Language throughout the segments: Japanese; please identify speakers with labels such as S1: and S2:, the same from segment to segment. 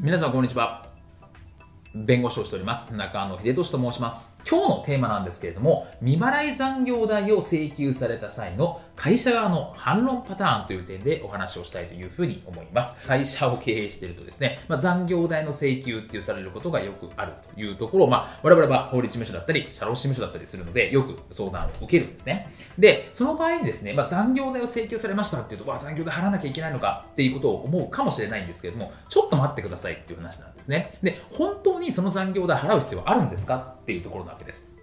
S1: 皆さんこんにちは。弁護士をしております。中野秀俊と申します。今日のテーマなんですけれども未払い残業代を請求された際の会社側の反論パターンという点でお話をしたいというふうに思います。会社を経営しているとですね、まあ、残業代の請求っていうされることがよくあるというところを、まあ、我々は法律事務所だったり社労士事務所だったりするのでよく相談を受けるんですね。でその場合にですね、まあ、残業代を請求されましたっていうとわ残業代払わなきゃいけないのかっていうことを思うかもしれないんですけれどもちょっと待ってくださいっていう話なんですね。で本当にその残業代払う必要はあるんですかっていうところなわけです。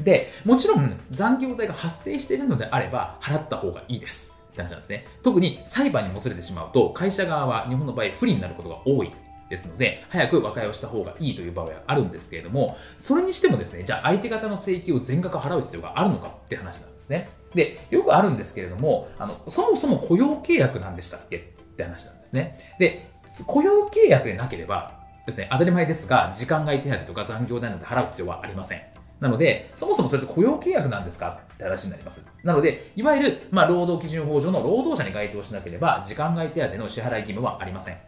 S1: で、もちろん残業代が発生しているのであれば払った方がいいです。って話なんですね。特に裁判にもつれてしまうと、会社側は日本の場合不利になることが多いですので、早く和解をした方がいいという場合はあるんですけれども、それにしてもですね、じゃあ相手方の請求を全額払う必要があるのかって話なんですね。で、よくあるんですけれども、あの、そもそも雇用契約なんでしたっけ？って話なんですね。で、雇用契約でなければですね、当たり前ですが、時間外手当とか残業代なんて払う必要はありません。なので、そもそもそれって雇用契約なんですかって話になります。なので、いわゆる、まあ、労働基準法上の労働者に該当しなければ、時間外手当の支払い義務はありません。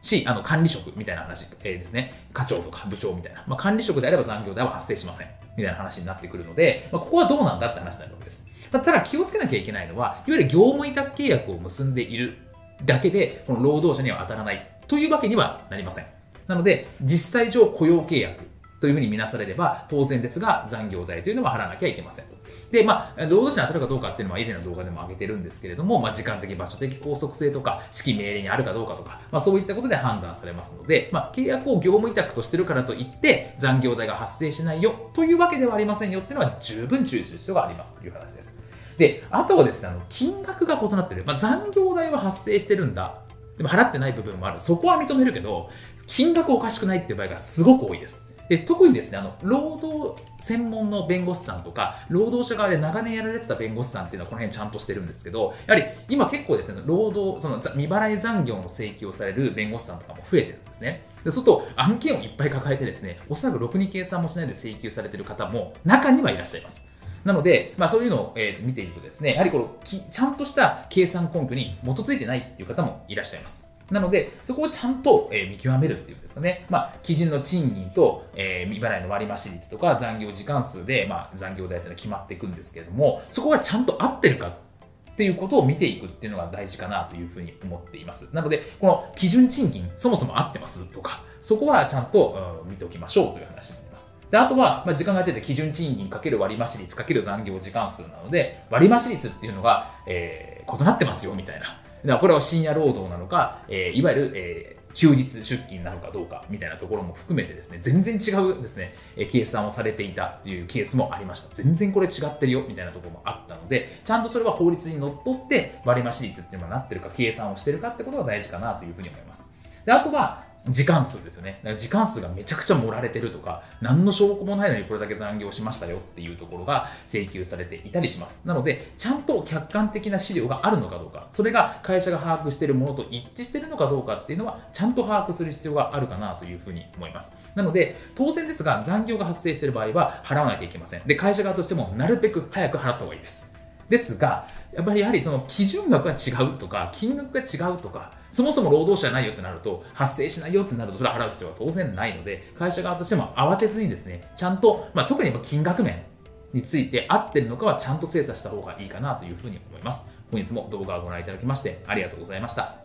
S1: し、あの、管理職みたいな話、えー、ですね。課長とか部長みたいな。まあ、管理職であれば残業代は発生しません。みたいな話になってくるので、まあ、ここはどうなんだって話になるわけです。まあ、ただ気をつけなきゃいけないのは、いわゆる業務委託契約を結んでいるだけで、この労働者には当たらないというわけにはなりません。なので、実際上雇用契約というふうに見なされれば、当然ですが、残業代というのは払わなきゃいけません。で、まあ、労働者に当たるかどうかっていうのは以前の動画でも挙げてるんですけれども、まあ、時間的、場所的拘束性とか、指揮命令にあるかどうかとか、まあ、そういったことで判断されますので、まあ、契約を業務委託としてるからといって、残業代が発生しないよというわけではありませんよっていうのは十分注意する必要がありますという話です。で、あとはですね、あの、金額が異なってる。まあ、残業代は発生してるんだ。でも払ってない部分もある。そこは認めるけど、金額おかしくないっていう場合がすごく多いです。で特にですねあの労働専門の弁護士さんとか労働者側で長年やられてた弁護士さんっていうのはこの辺ちゃんとしてるんですけどやはり今結構ですね労働その未払い残業の請求をされる弁護士さんとかも増えてるんですねでそと案件をいっぱい抱えてですねおそらくろくに計算もしないで請求されてる方も中にはいらっしゃいますなので、まあ、そういうのを、えー、見ているとですね、やはりこのきちゃんとした計算根拠に基づいてないっていう方もいらっしゃいます。なので、そこをちゃんと、え見極めるっていうんですかね。まあ、基準の賃金と、えー、未払いの割増率とか残業時間数で、まあ、残業代っていうのは決まっていくんですけれども、そこがちゃんと合ってるかっていうことを見ていくっていうのが大事かなというふうに思っています。なので、この基準賃金、そもそも合ってますとか、そこはちゃんと、うん、見ておきましょうという話になります。で、あとは、まあ、時間がやってて基準賃金かける割増率かける残業時間数なので、割増率っていうのが、えー、異なってますよみたいな。だからこれは深夜労働なのか、えー、いわゆる、えー、休日出勤なのかどうかみたいなところも含めてですね、全然違うですね、え計算をされていたっていうケースもありました。全然これ違ってるよみたいなところもあったので、ちゃんとそれは法律にのっとって割増率っていうのがなってるか、計算をしてるかってことが大事かなというふうに思います。で、あとは、時間数ですよね。だから時間数がめちゃくちゃ盛られてるとか、何の証拠もないのにこれだけ残業しましたよっていうところが請求されていたりします。なので、ちゃんと客観的な資料があるのかどうか、それが会社が把握しているものと一致しているのかどうかっていうのは、ちゃんと把握する必要があるかなというふうに思います。なので、当然ですが、残業が発生している場合は払わなきゃいけません。で、会社側としてもなるべく早く払った方がいいです。ですが、やっぱりやはりその基準額が違うとか、金額が違うとか、そもそも労働者じゃないよってなると、発生しないよってなると、それは払う必要は当然ないので、会社側としても慌てずにですね、ちゃんと、まあ、特に金額面について合ってるのかはちゃんと精査した方がいいかなというふうに思います。本日も動画をご覧いただきましてありがとうございました。